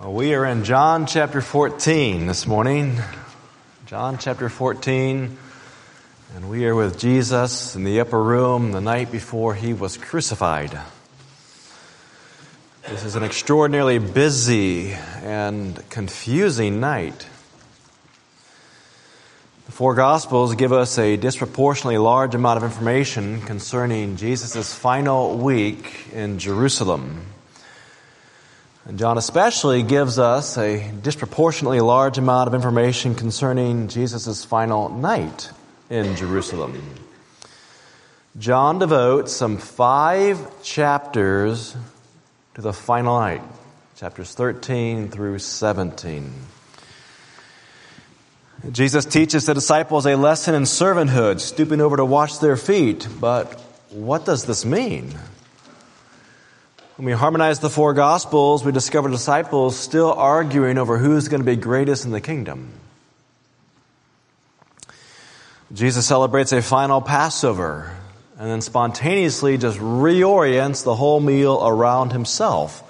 Well, we are in John chapter 14 this morning. John chapter 14. And we are with Jesus in the upper room the night before he was crucified. This is an extraordinarily busy and confusing night. The four Gospels give us a disproportionately large amount of information concerning Jesus' final week in Jerusalem. And John especially gives us a disproportionately large amount of information concerning Jesus' final night in Jerusalem. John devotes some five chapters to the final night, chapters 13 through 17. Jesus teaches the disciples a lesson in servanthood, stooping over to wash their feet. But what does this mean? When we harmonize the four gospels, we discover disciples still arguing over who's going to be greatest in the kingdom. Jesus celebrates a final Passover and then spontaneously just reorients the whole meal around himself,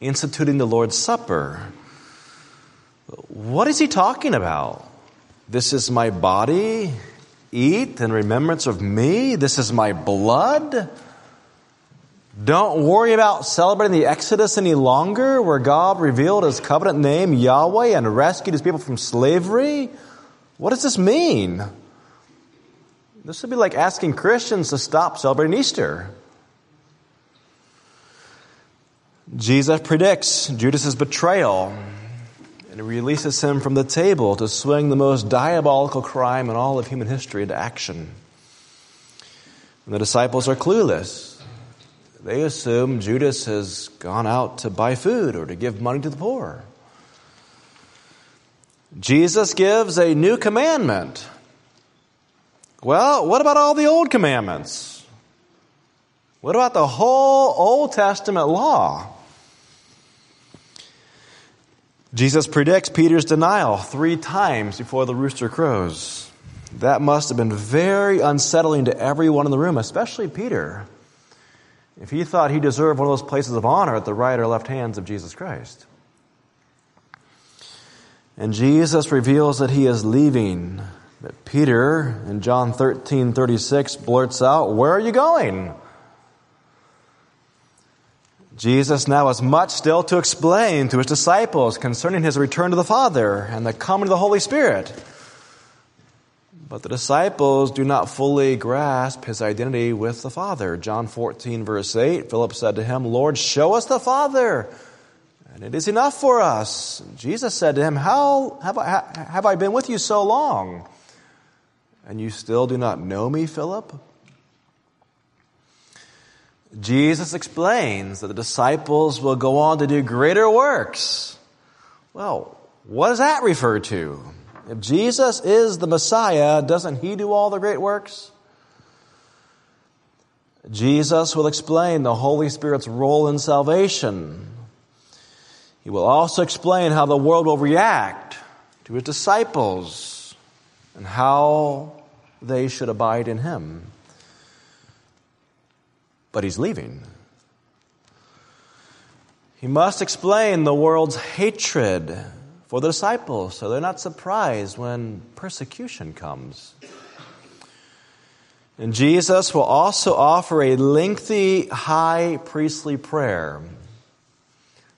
instituting the Lord's Supper. What is he talking about? This is my body. Eat in remembrance of me. This is my blood. Don't worry about celebrating the Exodus any longer, where God revealed his covenant name, Yahweh, and rescued his people from slavery. What does this mean? This would be like asking Christians to stop celebrating Easter. Jesus predicts Judas's betrayal and releases him from the table to swing the most diabolical crime in all of human history into action. And the disciples are clueless. They assume Judas has gone out to buy food or to give money to the poor. Jesus gives a new commandment. Well, what about all the old commandments? What about the whole Old Testament law? Jesus predicts Peter's denial three times before the rooster crows. That must have been very unsettling to everyone in the room, especially Peter if he thought he deserved one of those places of honor at the right or left hands of Jesus Christ. And Jesus reveals that he is leaving. But Peter, in John 13 36, blurts out, Where are you going? Jesus now has much still to explain to his disciples concerning his return to the Father and the coming of the Holy Spirit. But the disciples do not fully grasp his identity with the Father. John 14, verse 8, Philip said to him, Lord, show us the Father, and it is enough for us. Jesus said to him, How have I, have I been with you so long? And you still do not know me, Philip? Jesus explains that the disciples will go on to do greater works. Well, what does that refer to? If Jesus is the Messiah, doesn't he do all the great works? Jesus will explain the Holy Spirit's role in salvation. He will also explain how the world will react to his disciples and how they should abide in him. But he's leaving. He must explain the world's hatred for the disciples, so they're not surprised when persecution comes. And Jesus will also offer a lengthy high priestly prayer.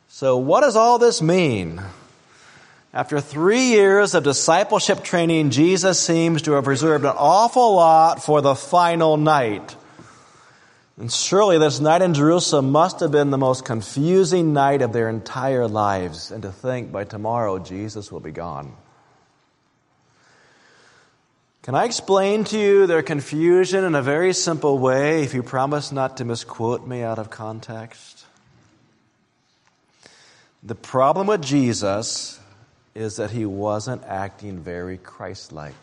So, what does all this mean? After three years of discipleship training, Jesus seems to have reserved an awful lot for the final night. And surely this night in Jerusalem must have been the most confusing night of their entire lives. And to think by tomorrow Jesus will be gone. Can I explain to you their confusion in a very simple way if you promise not to misquote me out of context? The problem with Jesus is that he wasn't acting very Christ like.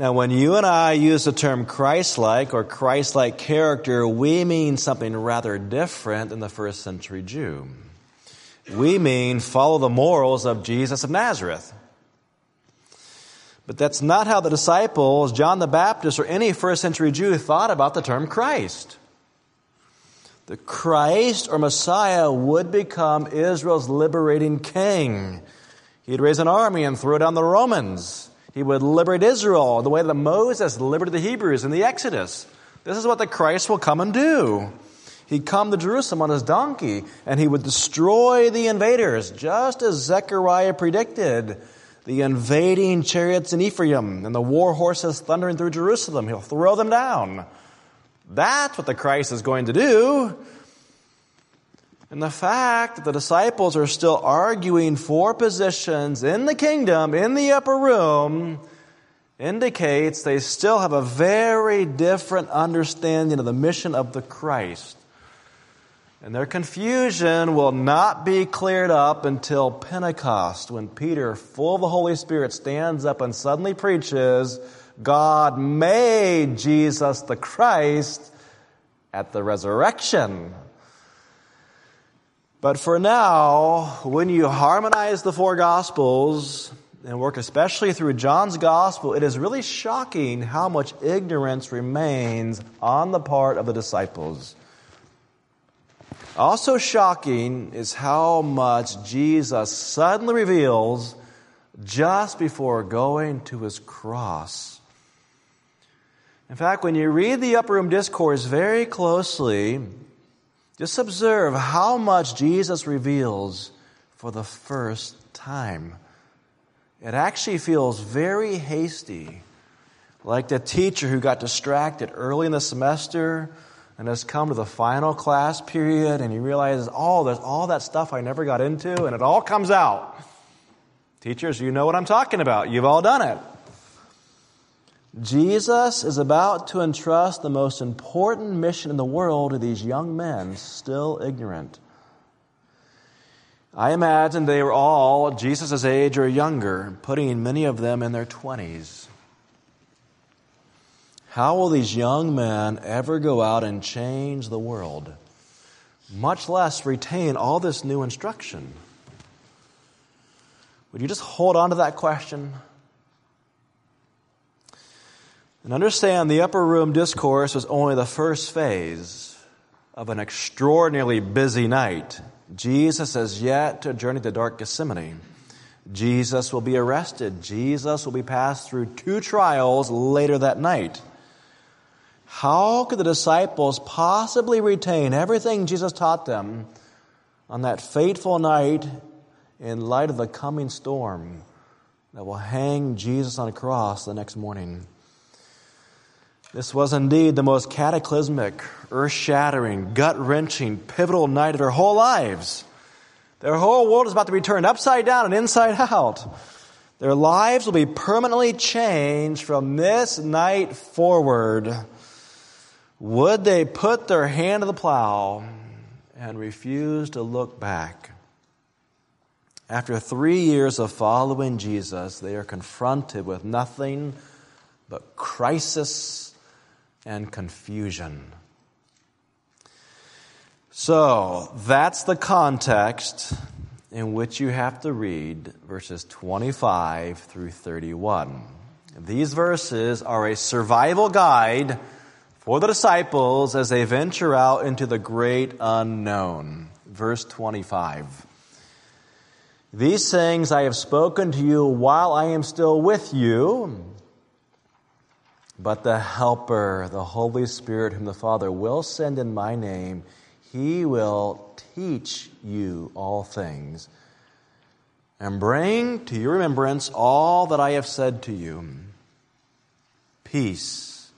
Now, when you and I use the term Christ like or Christ like character, we mean something rather different than the first century Jew. We mean follow the morals of Jesus of Nazareth. But that's not how the disciples, John the Baptist, or any first century Jew thought about the term Christ. the Christ or Messiah would become Israel's liberating king. He'd raise an army and throw down the Romans. He would liberate Israel the way that Moses liberated the Hebrews in the Exodus. This is what the Christ will come and do. He'd come to Jerusalem on his donkey and he would destroy the invaders, just as Zechariah predicted. The invading chariots in Ephraim and the war horses thundering through Jerusalem. He'll throw them down. That's what the Christ is going to do. And the fact that the disciples are still arguing for positions in the kingdom, in the upper room, indicates they still have a very different understanding of the mission of the Christ. And their confusion will not be cleared up until Pentecost, when Peter, full of the Holy Spirit, stands up and suddenly preaches, God made Jesus the Christ at the resurrection. But for now, when you harmonize the four Gospels and work especially through John's Gospel, it is really shocking how much ignorance remains on the part of the disciples. Also shocking is how much Jesus suddenly reveals just before going to his cross. In fact, when you read the Upper Room Discourse very closely, just observe how much Jesus reveals for the first time. It actually feels very hasty, like the teacher who got distracted early in the semester and has come to the final class period and he realizes, oh, there's all that stuff I never got into, and it all comes out. Teachers, you know what I'm talking about. You've all done it. Jesus is about to entrust the most important mission in the world to these young men, still ignorant. I imagine they were all Jesus' age or younger, putting many of them in their 20s. How will these young men ever go out and change the world, much less retain all this new instruction? Would you just hold on to that question? And understand the upper room discourse was only the first phase of an extraordinarily busy night. Jesus has yet to journey to dark Gethsemane. Jesus will be arrested. Jesus will be passed through two trials later that night. How could the disciples possibly retain everything Jesus taught them on that fateful night in light of the coming storm that will hang Jesus on a cross the next morning? This was indeed the most cataclysmic, earth shattering, gut wrenching, pivotal night of their whole lives. Their whole world is about to be turned upside down and inside out. Their lives will be permanently changed from this night forward. Would they put their hand to the plow and refuse to look back? After three years of following Jesus, they are confronted with nothing but crisis and confusion. So, that's the context in which you have to read verses 25 through 31. These verses are a survival guide for the disciples as they venture out into the great unknown. Verse 25. These things I have spoken to you while I am still with you. But the Helper, the Holy Spirit, whom the Father will send in my name, he will teach you all things and bring to your remembrance all that I have said to you. Peace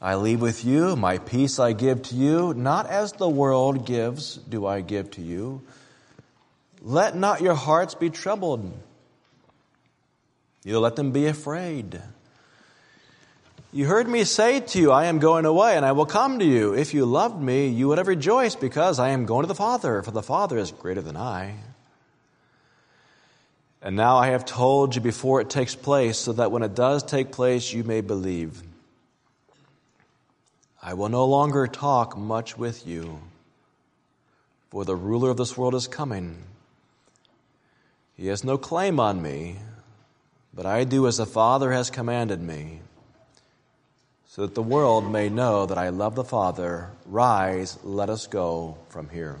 I leave with you, my peace I give to you, not as the world gives, do I give to you. Let not your hearts be troubled, neither let them be afraid. You heard me say to you, I am going away and I will come to you. If you loved me, you would have rejoiced because I am going to the Father, for the Father is greater than I. And now I have told you before it takes place, so that when it does take place, you may believe. I will no longer talk much with you, for the ruler of this world is coming. He has no claim on me, but I do as the Father has commanded me. So that the world may know that I love the Father. Rise, let us go from here.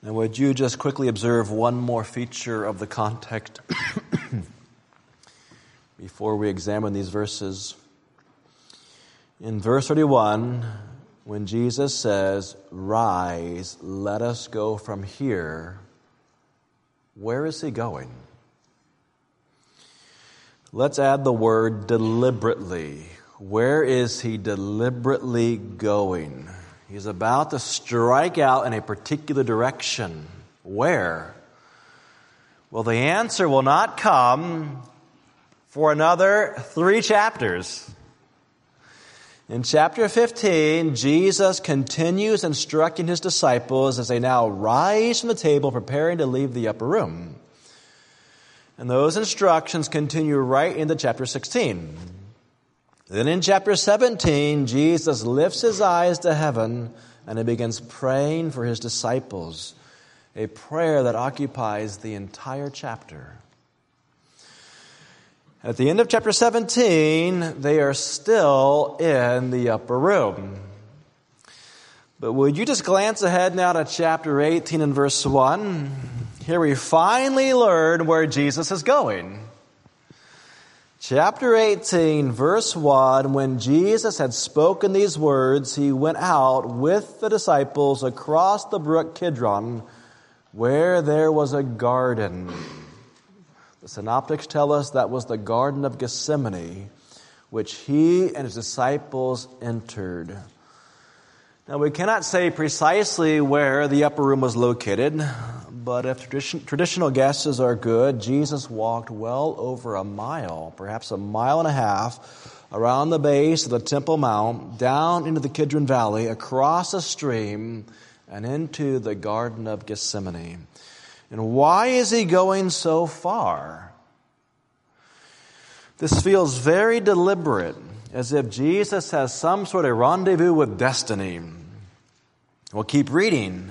Now, would you just quickly observe one more feature of the context before we examine these verses? In verse 31, when Jesus says, Rise, let us go from here, where is he going? Let's add the word deliberately. Where is he deliberately going? He's about to strike out in a particular direction. Where? Well, the answer will not come for another three chapters. In chapter 15, Jesus continues instructing his disciples as they now rise from the table preparing to leave the upper room. And those instructions continue right into chapter 16. Then in chapter 17, Jesus lifts his eyes to heaven and he begins praying for his disciples, a prayer that occupies the entire chapter. At the end of chapter 17, they are still in the upper room. But would you just glance ahead now to chapter 18 and verse 1? Here we finally learn where Jesus is going. Chapter 18, verse 1 When Jesus had spoken these words, he went out with the disciples across the brook Kidron, where there was a garden. The synoptics tell us that was the Garden of Gethsemane, which he and his disciples entered. Now, we cannot say precisely where the upper room was located, but if tradition, traditional guesses are good, Jesus walked well over a mile, perhaps a mile and a half, around the base of the Temple Mount, down into the Kidron Valley, across a stream, and into the Garden of Gethsemane. And why is he going so far? This feels very deliberate as if Jesus has some sort of rendezvous with destiny. We'll keep reading.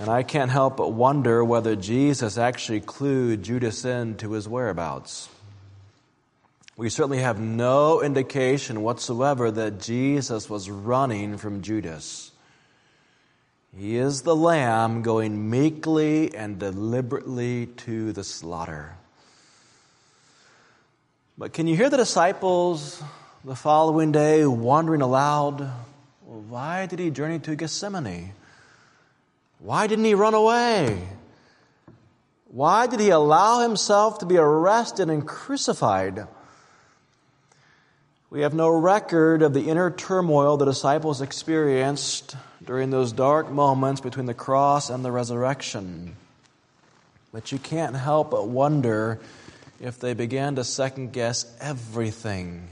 And I can't help but wonder whether Jesus actually clued Judas in to his whereabouts. We certainly have no indication whatsoever that Jesus was running from Judas. He is the lamb going meekly and deliberately to the slaughter. But can you hear the disciples the following day wondering aloud, well, why did he journey to Gethsemane? Why didn't he run away? Why did he allow himself to be arrested and crucified? We have no record of the inner turmoil the disciples experienced during those dark moments between the cross and the resurrection. But you can't help but wonder if they began to second guess everything,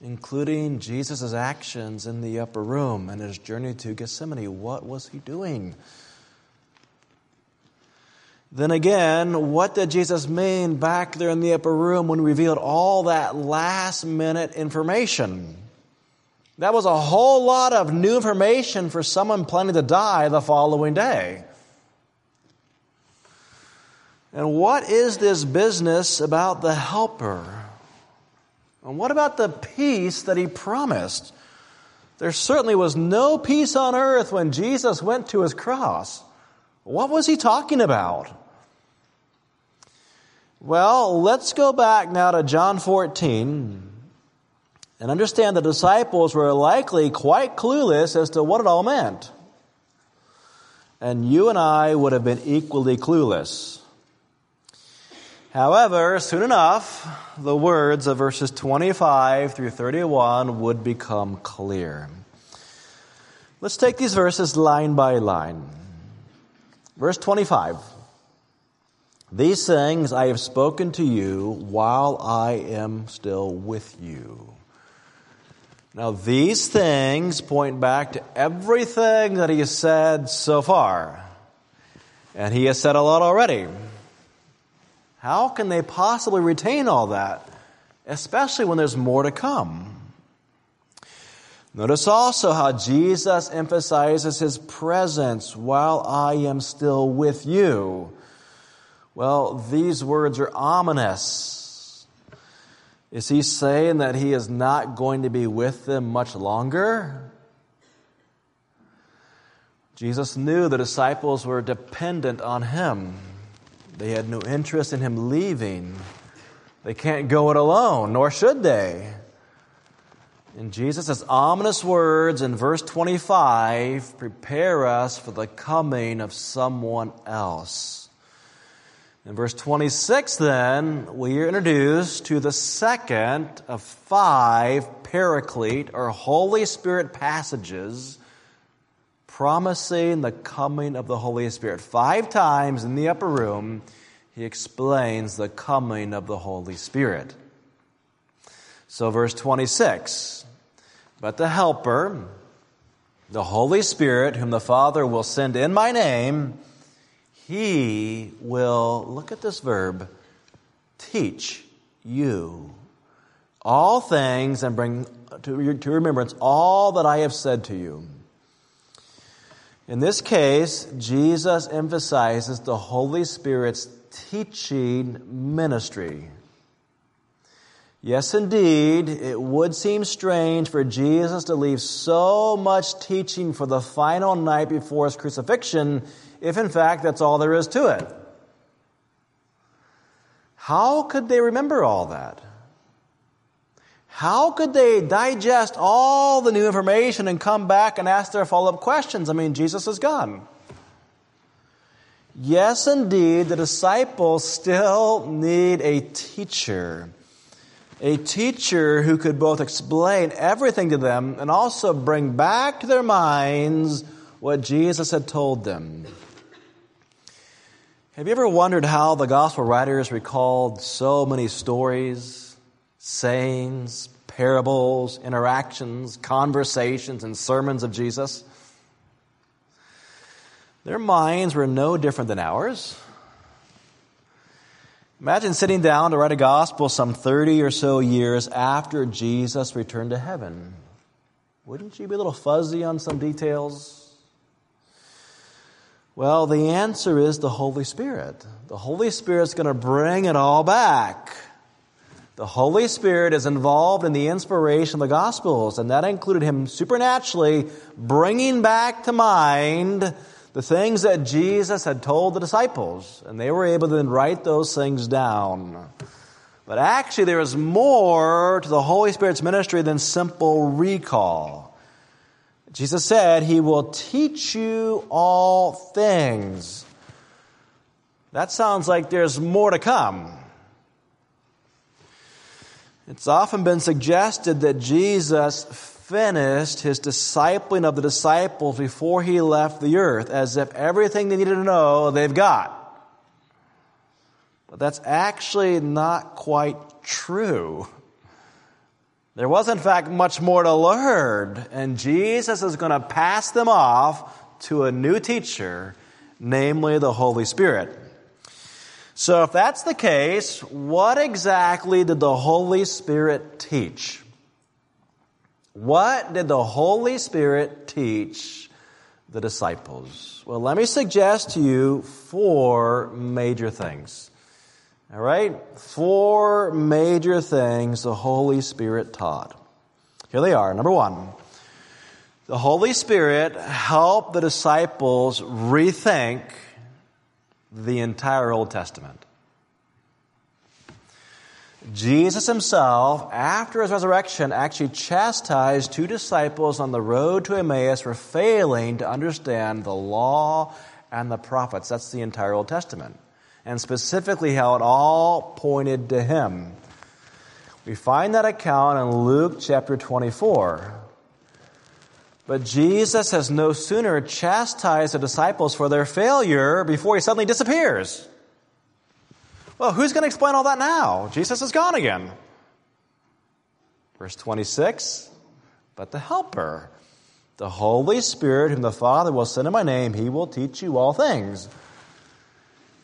including Jesus' actions in the upper room and his journey to Gethsemane. What was he doing? Then again, what did Jesus mean back there in the upper room when he revealed all that last minute information? That was a whole lot of new information for someone planning to die the following day. And what is this business about the helper? And what about the peace that he promised? There certainly was no peace on earth when Jesus went to his cross. What was he talking about? Well, let's go back now to John 14 and understand the disciples were likely quite clueless as to what it all meant. And you and I would have been equally clueless. However, soon enough, the words of verses 25 through 31 would become clear. Let's take these verses line by line. Verse 25. These things I have spoken to you while I am still with you. Now, these things point back to everything that he has said so far. And he has said a lot already. How can they possibly retain all that, especially when there's more to come? Notice also how Jesus emphasizes his presence while I am still with you. Well, these words are ominous. Is he saying that he is not going to be with them much longer? Jesus knew the disciples were dependent on him. They had no interest in him leaving. They can't go it alone, nor should they. And Jesus' ominous words in verse 25 prepare us for the coming of someone else. In verse 26, then, we are introduced to the second of five paraclete or Holy Spirit passages promising the coming of the Holy Spirit. Five times in the upper room, he explains the coming of the Holy Spirit. So, verse 26 but the Helper, the Holy Spirit, whom the Father will send in my name, he will, look at this verb, teach you all things and bring to, to remembrance all that I have said to you. In this case, Jesus emphasizes the Holy Spirit's teaching ministry. Yes, indeed, it would seem strange for Jesus to leave so much teaching for the final night before his crucifixion, if in fact that's all there is to it. How could they remember all that? How could they digest all the new information and come back and ask their follow up questions? I mean, Jesus is gone. Yes, indeed, the disciples still need a teacher a teacher who could both explain everything to them and also bring back to their minds what Jesus had told them. Have you ever wondered how the gospel writers recalled so many stories, sayings, parables, interactions, conversations, and sermons of Jesus? Their minds were no different than ours. Imagine sitting down to write a gospel some 30 or so years after Jesus returned to heaven. Wouldn't you be a little fuzzy on some details? Well, the answer is the Holy Spirit. The Holy Spirit's going to bring it all back. The Holy Spirit is involved in the inspiration of the Gospels, and that included Him supernaturally bringing back to mind the things that Jesus had told the disciples, and they were able to then write those things down. But actually, there is more to the Holy Spirit's ministry than simple recall. Jesus said, He will teach you all things. That sounds like there's more to come. It's often been suggested that Jesus finished his discipling of the disciples before he left the earth, as if everything they needed to know they've got. But that's actually not quite true. There was, in fact, much more to learn, and Jesus is going to pass them off to a new teacher, namely the Holy Spirit. So, if that's the case, what exactly did the Holy Spirit teach? What did the Holy Spirit teach the disciples? Well, let me suggest to you four major things. All right? Four major things the Holy Spirit taught. Here they are. Number one, the Holy Spirit helped the disciples rethink the entire Old Testament. Jesus himself, after his resurrection, actually chastised two disciples on the road to Emmaus for failing to understand the law and the prophets. That's the entire Old Testament. And specifically how it all pointed to him. We find that account in Luke chapter 24. But Jesus has no sooner chastised the disciples for their failure before he suddenly disappears. Well, who's going to explain all that now? Jesus is gone again. Verse 26 but the Helper. The Holy Spirit, whom the Father will send in my name, he will teach you all things.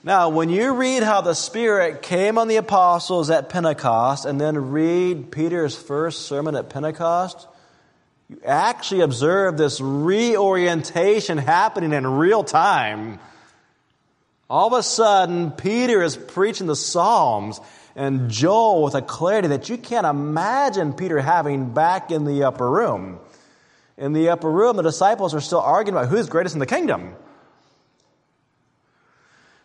Now, when you read how the Spirit came on the apostles at Pentecost and then read Peter's first sermon at Pentecost, you actually observe this reorientation happening in real time. All of a sudden, Peter is preaching the Psalms and Joel with a clarity that you can't imagine Peter having back in the upper room. In the upper room, the disciples are still arguing about who's greatest in the kingdom.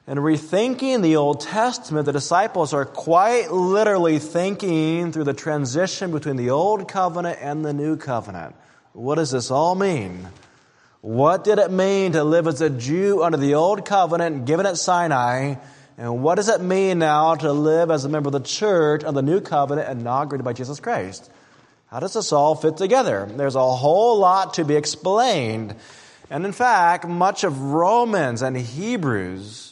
And rethinking the Old Testament, the disciples are quite literally thinking through the transition between the Old Covenant and the New Covenant. What does this all mean? What did it mean to live as a Jew under the Old Covenant given at Sinai? And what does it mean now to live as a member of the church under the New Covenant inaugurated by Jesus Christ? How does this all fit together? There's a whole lot to be explained. And in fact, much of Romans and Hebrews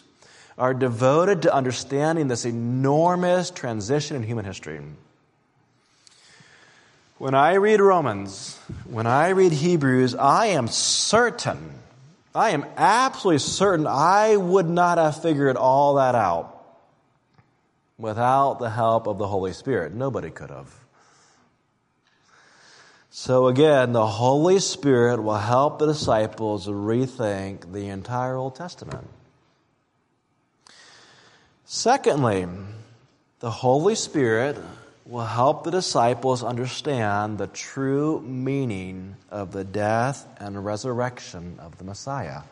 are devoted to understanding this enormous transition in human history. When I read Romans, when I read Hebrews, I am certain, I am absolutely certain I would not have figured all that out without the help of the Holy Spirit. Nobody could have. So again, the Holy Spirit will help the disciples rethink the entire Old Testament. Secondly, the Holy Spirit will help the disciples understand the true meaning of the death and resurrection of the Messiah.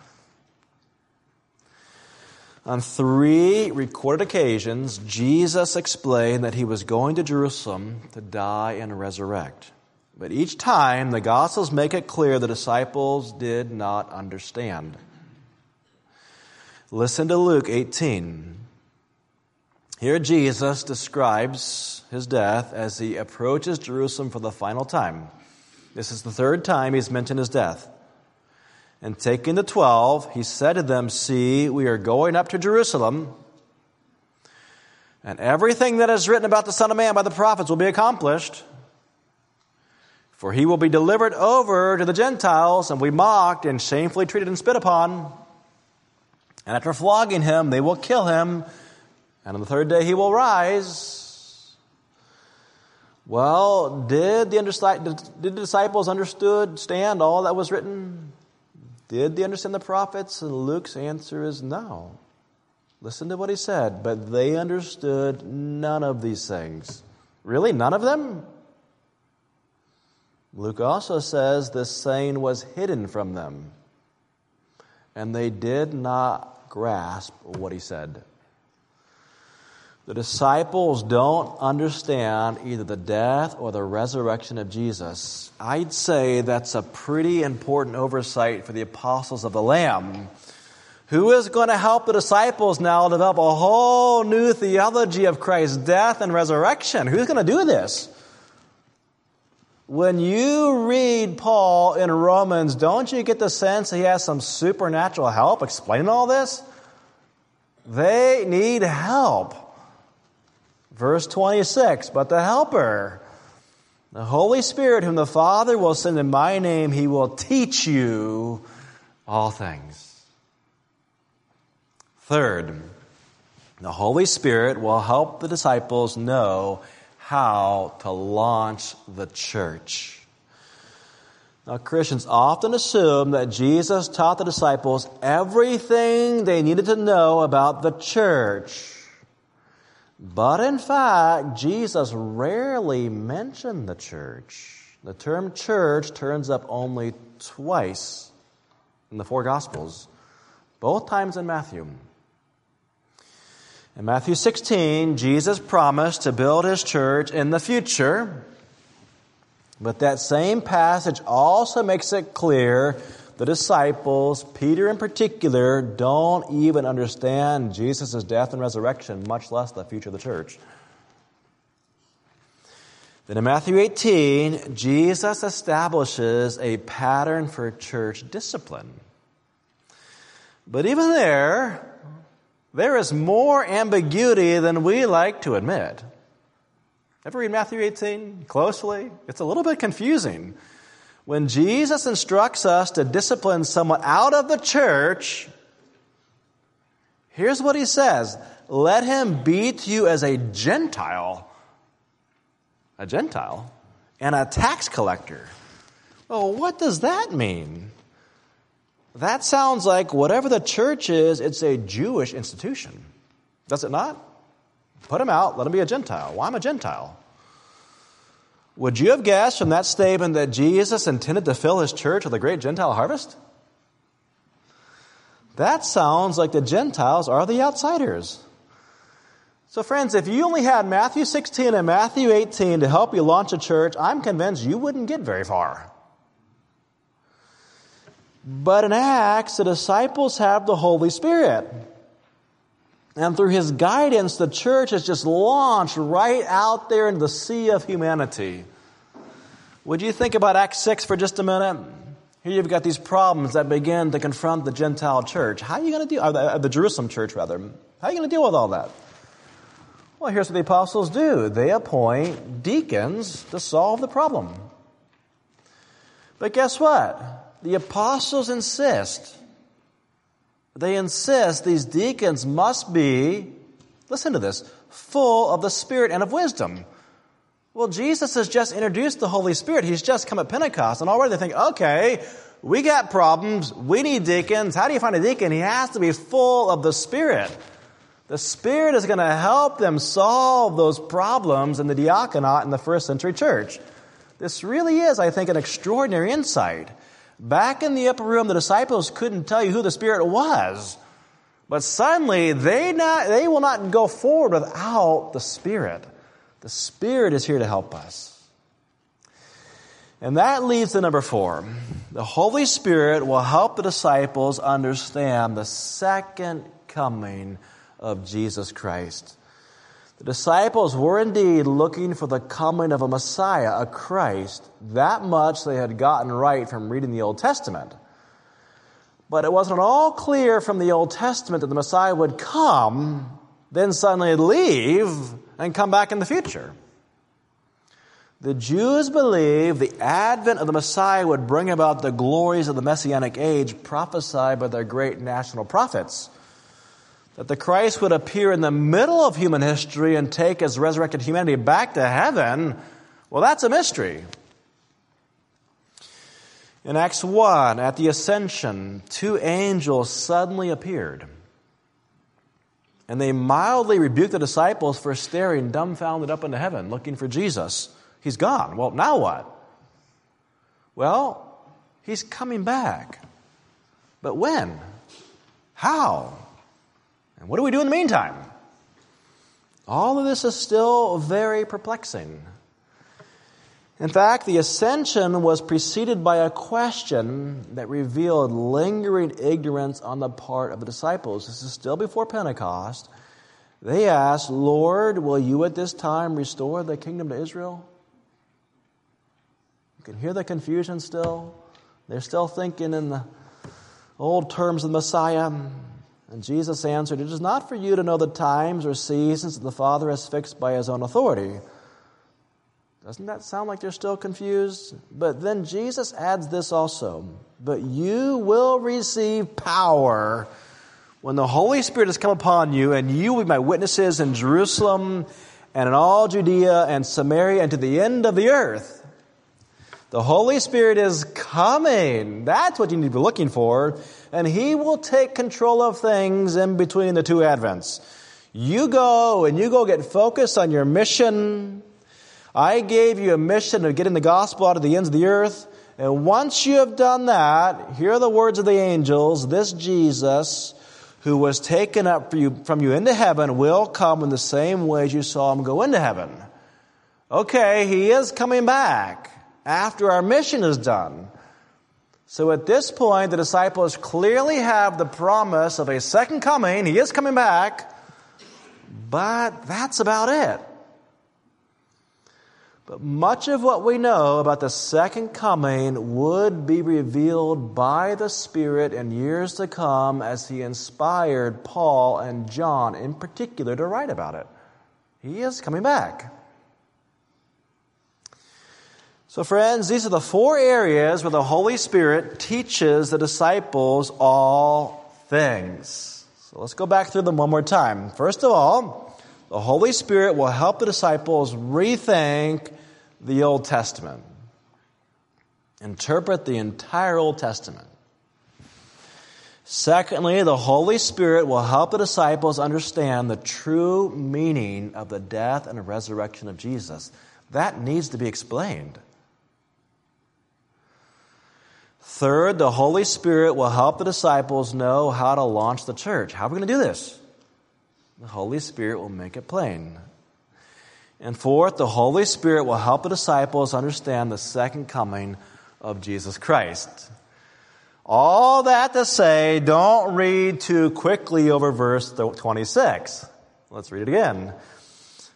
On three recorded occasions, Jesus explained that he was going to Jerusalem to die and resurrect. But each time, the Gospels make it clear the disciples did not understand. Listen to Luke 18. Here, Jesus describes his death as he approaches Jerusalem for the final time. This is the third time he's mentioned his death. And taking the twelve, he said to them, See, we are going up to Jerusalem, and everything that is written about the Son of Man by the prophets will be accomplished. For he will be delivered over to the Gentiles and be mocked and shamefully treated and spit upon. And after flogging him, they will kill him, and on the third day he will rise. Well, did the, did the disciples understand all that was written? Did they understand the prophets? And Luke's answer is no. Listen to what he said. But they understood none of these things. Really? None of them? Luke also says this saying was hidden from them, and they did not grasp what he said. The disciples don't understand either the death or the resurrection of Jesus. I'd say that's a pretty important oversight for the apostles of the Lamb. Who is going to help the disciples now develop a whole new theology of Christ's death and resurrection? Who's going to do this? When you read Paul in Romans, don't you get the sense he has some supernatural help explaining all this? They need help. Verse 26, but the Helper, the Holy Spirit, whom the Father will send in my name, he will teach you all things. Third, the Holy Spirit will help the disciples know how to launch the church. Now, Christians often assume that Jesus taught the disciples everything they needed to know about the church. But in fact, Jesus rarely mentioned the church. The term church turns up only twice in the four Gospels, both times in Matthew. In Matthew 16, Jesus promised to build his church in the future. But that same passage also makes it clear the disciples, Peter in particular, don't even understand Jesus' death and resurrection, much less the future of the church. Then in Matthew 18, Jesus establishes a pattern for church discipline. But even there, there is more ambiguity than we like to admit. Ever read Matthew 18 closely? It's a little bit confusing. When Jesus instructs us to discipline someone out of the church, here's what he says Let him be to you as a Gentile. A Gentile? And a tax collector. Well, what does that mean? That sounds like whatever the church is, it's a Jewish institution. Does it not? Put him out, let him be a Gentile. Why am a Gentile? Would you have guessed from that statement that Jesus intended to fill his church with a great Gentile harvest? That sounds like the Gentiles are the outsiders. So, friends, if you only had Matthew 16 and Matthew 18 to help you launch a church, I'm convinced you wouldn't get very far. But in Acts, the disciples have the Holy Spirit. And through his guidance, the church has just launched right out there into the sea of humanity. Would you think about Acts 6 for just a minute? Here you've got these problems that begin to confront the Gentile church. How are you going to deal, the, uh, the Jerusalem church rather, how are you going to deal with all that? Well, here's what the apostles do. They appoint deacons to solve the problem. But guess what? The apostles insist they insist these deacons must be, listen to this, full of the Spirit and of wisdom. Well, Jesus has just introduced the Holy Spirit. He's just come at Pentecost, and already they think, okay, we got problems. We need deacons. How do you find a deacon? He has to be full of the Spirit. The Spirit is going to help them solve those problems in the diaconate in the first century church. This really is, I think, an extraordinary insight. Back in the upper room, the disciples couldn't tell you who the Spirit was. But suddenly, they, not, they will not go forward without the Spirit. The Spirit is here to help us. And that leads to number four. The Holy Spirit will help the disciples understand the second coming of Jesus Christ. The disciples were indeed looking for the coming of a Messiah, a Christ. That much they had gotten right from reading the Old Testament. But it wasn't at all clear from the Old Testament that the Messiah would come, then suddenly leave, and come back in the future. The Jews believed the advent of the Messiah would bring about the glories of the Messianic age prophesied by their great national prophets that the Christ would appear in the middle of human history and take his resurrected humanity back to heaven, well, that's a mystery. In Acts 1, at the ascension, two angels suddenly appeared. And they mildly rebuked the disciples for staring dumbfounded up into heaven, looking for Jesus. He's gone. Well, now what? Well, he's coming back. But when? How? And what do we do in the meantime? All of this is still very perplexing. In fact, the ascension was preceded by a question that revealed lingering ignorance on the part of the disciples. This is still before Pentecost. They asked, Lord, will you at this time restore the kingdom to Israel? You can hear the confusion still. They're still thinking in the old terms of the Messiah. And Jesus answered, It is not for you to know the times or seasons that the Father has fixed by his own authority. Doesn't that sound like they're still confused? But then Jesus adds this also But you will receive power when the Holy Spirit has come upon you, and you will be my witnesses in Jerusalem and in all Judea and Samaria and to the end of the earth. The Holy Spirit is coming. That's what you need to be looking for and He will take control of things in between the two Advents. You go and you go get focused on your mission. I gave you a mission of getting the gospel out of the ends of the earth. And once you have done that, hear the words of the angels. This Jesus, who was taken up you, from you into heaven, will come in the same way as you saw him go into heaven. Okay, he is coming back after our mission is done. So at this point, the disciples clearly have the promise of a second coming. He is coming back, but that's about it. But much of what we know about the second coming would be revealed by the Spirit in years to come as He inspired Paul and John in particular to write about it. He is coming back. So, friends, these are the four areas where the Holy Spirit teaches the disciples all things. So, let's go back through them one more time. First of all, the Holy Spirit will help the disciples rethink the Old Testament, interpret the entire Old Testament. Secondly, the Holy Spirit will help the disciples understand the true meaning of the death and resurrection of Jesus. That needs to be explained. Third, the Holy Spirit will help the disciples know how to launch the church. How are we going to do this? The Holy Spirit will make it plain. And fourth, the Holy Spirit will help the disciples understand the second coming of Jesus Christ. All that to say, don't read too quickly over verse 26. Let's read it again.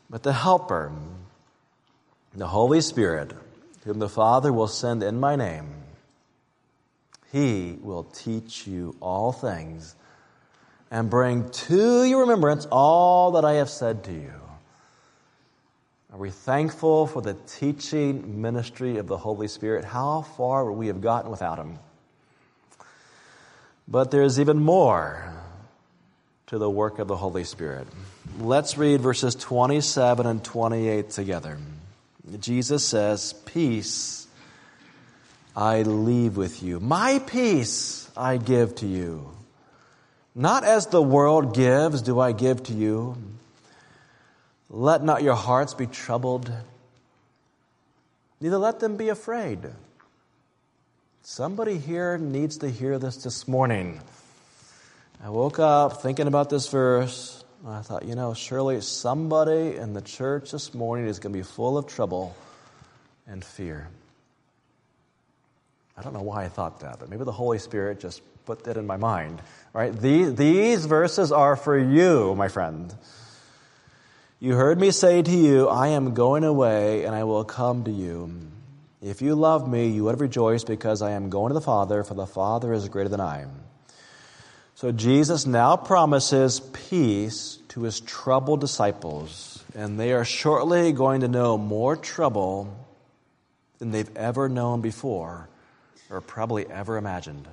But the Helper, the Holy Spirit, whom the Father will send in my name, he will teach you all things and bring to your remembrance all that I have said to you. Are we thankful for the teaching ministry of the Holy Spirit? How far would we have gotten without him? But there's even more to the work of the Holy Spirit. Let's read verses 27 and 28 together. Jesus says, Peace I leave with you. My peace I give to you. Not as the world gives, do I give to you. Let not your hearts be troubled, neither let them be afraid. Somebody here needs to hear this this morning. I woke up thinking about this verse. And I thought, you know, surely somebody in the church this morning is going to be full of trouble and fear. I don't know why I thought that, but maybe the Holy Spirit just put that in my mind. All right? These, these verses are for you, my friend. You heard me say to you, I am going away and I will come to you. If you love me, you would rejoice because I am going to the Father, for the Father is greater than I. So Jesus now promises peace to his troubled disciples, and they are shortly going to know more trouble than they've ever known before or probably ever imagined.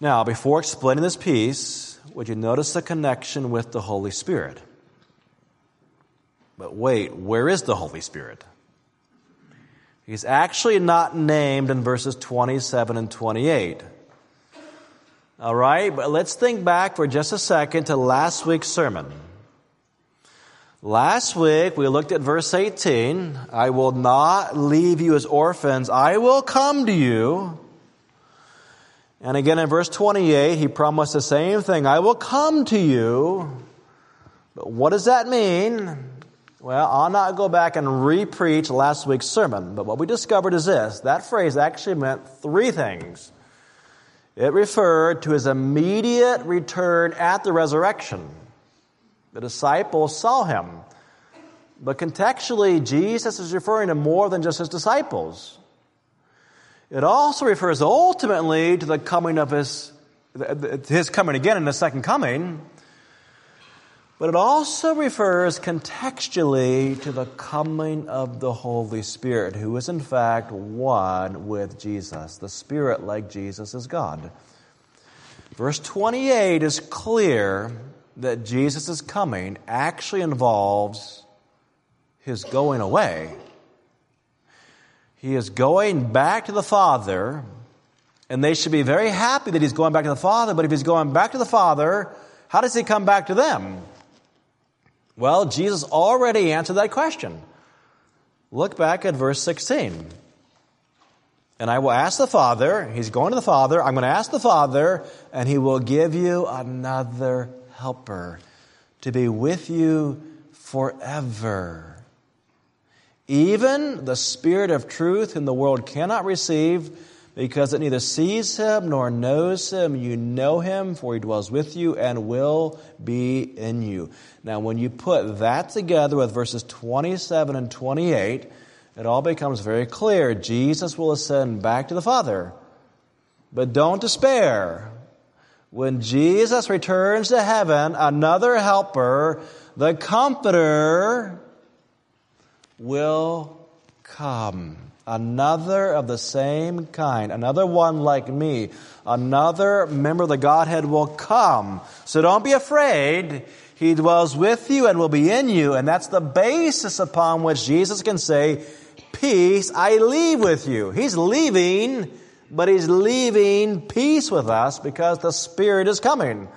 Now, before explaining this piece, would you notice the connection with the Holy Spirit? But wait, where is the Holy Spirit? He's actually not named in verses 27 and 28. All right, but let's think back for just a second to last week's sermon. Last week we looked at verse 18. I will not leave you as orphans. I will come to you. And again in verse 28, he promised the same thing. I will come to you. But what does that mean? Well, I'll not go back and repreach last week's sermon, but what we discovered is this. That phrase actually meant three things. It referred to his immediate return at the resurrection. The disciples saw him. But contextually, Jesus is referring to more than just his disciples. It also refers ultimately to the coming of his, his coming again in the second coming. But it also refers contextually to the coming of the Holy Spirit, who is in fact one with Jesus. The Spirit, like Jesus, is God. Verse 28 is clear that Jesus' coming actually involves his going away. He is going back to the Father, and they should be very happy that he's going back to the Father, but if he's going back to the Father, how does he come back to them? Well, Jesus already answered that question. Look back at verse 16. And I will ask the Father, he's going to the Father, I'm going to ask the Father, and he will give you another helper to be with you forever. Even the Spirit of truth, whom the world cannot receive, because it neither sees him nor knows him. You know him, for he dwells with you and will be in you. Now, when you put that together with verses 27 and 28, it all becomes very clear. Jesus will ascend back to the Father. But don't despair. When Jesus returns to heaven, another helper, the Comforter, will come. Another of the same kind, another one like me, another member of the Godhead will come. So don't be afraid. He dwells with you and will be in you, and that's the basis upon which Jesus can say, Peace I leave with you. He's leaving, but he's leaving peace with us because the Spirit is coming.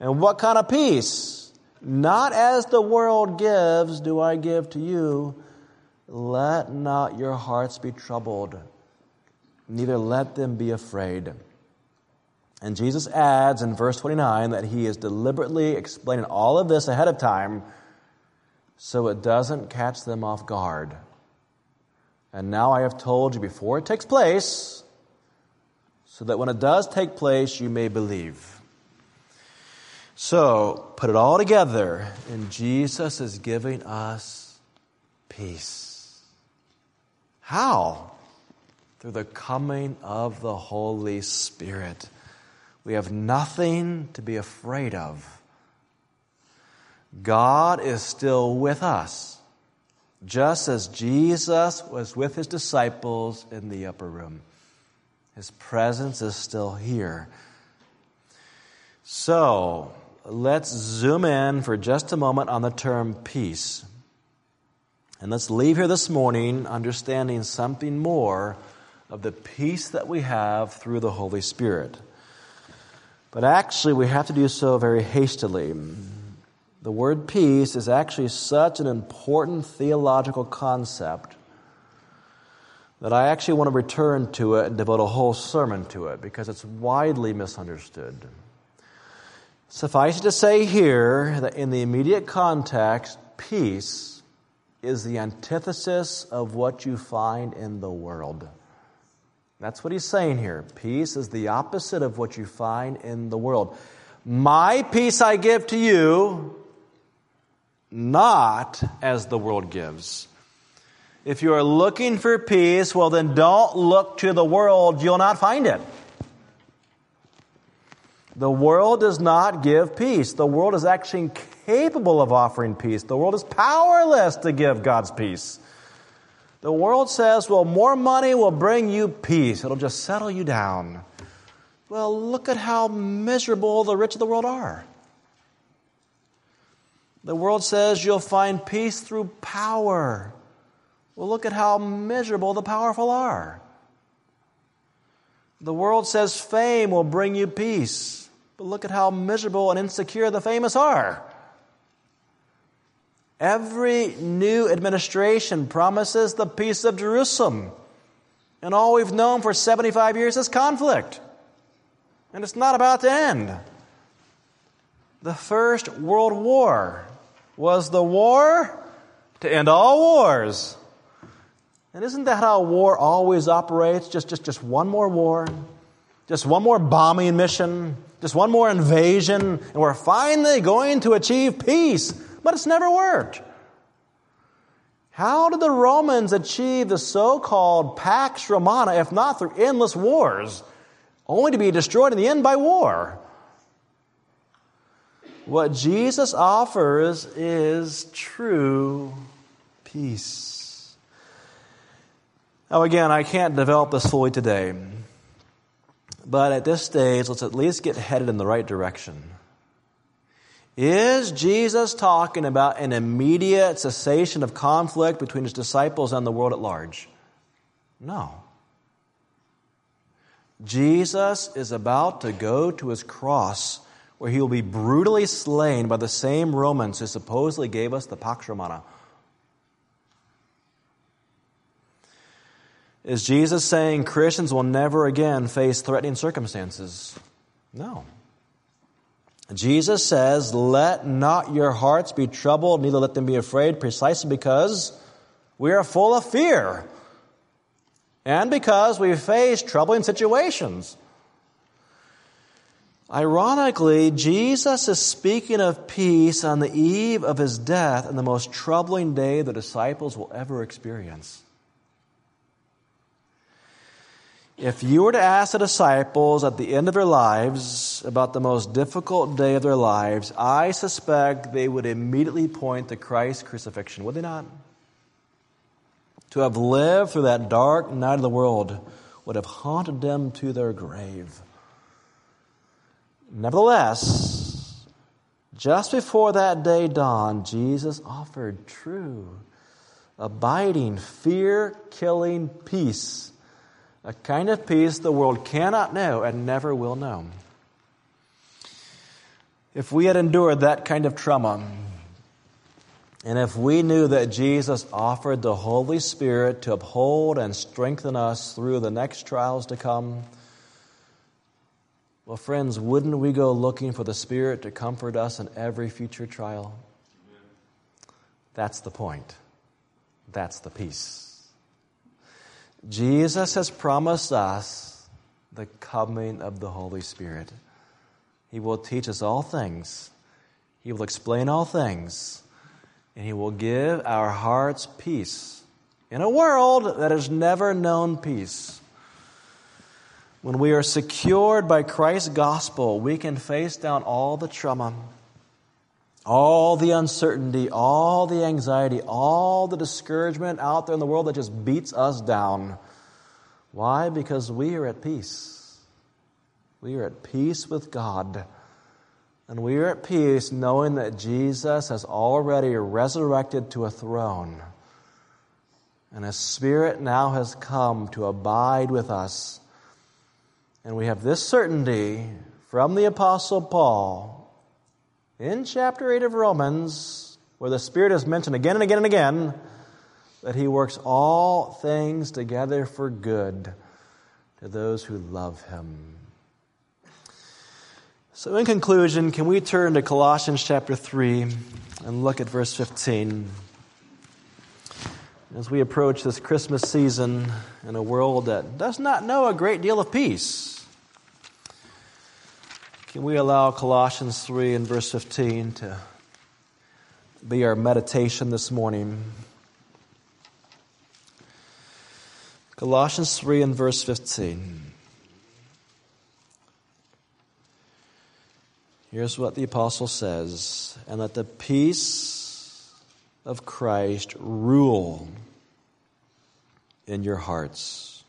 And what kind of peace? Not as the world gives, do I give to you let not your hearts be troubled, neither let them be afraid. And Jesus adds in verse 29 that he is deliberately explaining all of this ahead of time so it doesn't catch them off guard. And now I have told you before it takes place, so that when it does take place, you may believe. So, put it all together, and Jesus is giving us peace. How? Through the coming of the Holy Spirit. We have nothing to be afraid of. God is still with us, just as Jesus was with his disciples in the upper room. His presence is still here. So, let's zoom in for just a moment on the term peace. And let's leave here this morning understanding something more of the peace that we have through the Holy Spirit. But actually, we have to do so very hastily. The word peace is actually such an important theological concept that I actually want to return to it and devote a whole sermon to it because it's widely misunderstood. Suffice it to say here that in the immediate context, peace is the antithesis of what you find in the world. That's what he's saying here. Peace is the opposite of what you find in the world. My peace I give to you, not as the world gives. If you are looking for peace, well, then don't look to the world. You'll not find it. The world does not give peace. The world is actually incapable of offering peace. The world is powerless to give God's peace. The world says, well, more money will bring you peace. It'll just settle you down. Well, look at how miserable the rich of the world are. The world says you'll find peace through power. Well, look at how miserable the powerful are. The world says fame will bring you peace. But look at how miserable and insecure the famous are. Every new administration promises the peace of Jerusalem. And all we've known for 75 years is conflict. And it's not about to end. The First World War was the war to end all wars. And isn't that how war always operates? Just, just, just one more war, just one more bombing mission, just one more invasion, and we're finally going to achieve peace. But it's never worked. How did the Romans achieve the so called Pax Romana if not through endless wars, only to be destroyed in the end by war? What Jesus offers is true peace. Now, again, I can't develop this fully today. But at this stage, let's at least get headed in the right direction. Is Jesus talking about an immediate cessation of conflict between his disciples and the world at large? No. Jesus is about to go to his cross where he will be brutally slain by the same Romans who supposedly gave us the Pax Romana. Is Jesus saying Christians will never again face threatening circumstances? No. Jesus says, Let not your hearts be troubled, neither let them be afraid, precisely because we are full of fear and because we face troubling situations. Ironically, Jesus is speaking of peace on the eve of his death and the most troubling day the disciples will ever experience. If you were to ask the disciples at the end of their lives about the most difficult day of their lives, I suspect they would immediately point to Christ's crucifixion, would they not? To have lived through that dark night of the world would have haunted them to their grave. Nevertheless, just before that day dawned, Jesus offered true, abiding, fear killing peace, a kind of peace the world cannot know and never will know. If we had endured that kind of trauma, and if we knew that Jesus offered the Holy Spirit to uphold and strengthen us through the next trials to come, well, friends, wouldn't we go looking for the Spirit to comfort us in every future trial? That's the point. That's the peace. Jesus has promised us the coming of the Holy Spirit. He will teach us all things. He will explain all things. And He will give our hearts peace in a world that has never known peace. When we are secured by Christ's gospel, we can face down all the trauma, all the uncertainty, all the anxiety, all the discouragement out there in the world that just beats us down. Why? Because we are at peace. We are at peace with God. And we are at peace knowing that Jesus has already resurrected to a throne. And His Spirit now has come to abide with us. And we have this certainty from the Apostle Paul in chapter 8 of Romans, where the Spirit is mentioned again and again and again, that He works all things together for good to those who love Him. So, in conclusion, can we turn to Colossians chapter 3 and look at verse 15? As we approach this Christmas season in a world that does not know a great deal of peace, can we allow Colossians 3 and verse 15 to be our meditation this morning? Colossians 3 and verse 15. Here's what the apostle says and let the peace of Christ rule in your hearts.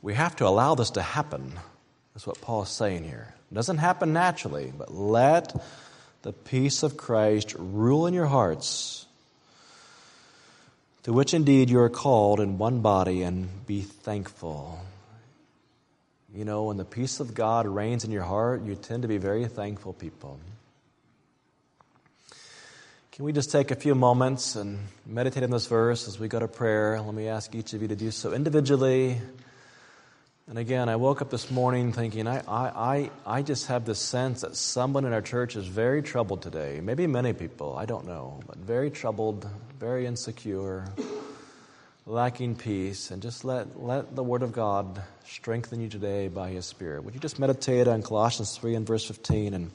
We have to allow this to happen. That's what Paul is saying here. It doesn't happen naturally, but let the peace of Christ rule in your hearts, to which indeed you are called in one body, and be thankful. You know, when the peace of God reigns in your heart, you tend to be very thankful people. Can we just take a few moments and meditate on this verse as we go to prayer? Let me ask each of you to do so individually. And again, I woke up this morning thinking, I, I, I just have this sense that someone in our church is very troubled today. Maybe many people, I don't know, but very troubled, very insecure lacking peace, and just let, let the Word of God strengthen you today by His Spirit. Would you just meditate on Colossians 3 and verse 15 and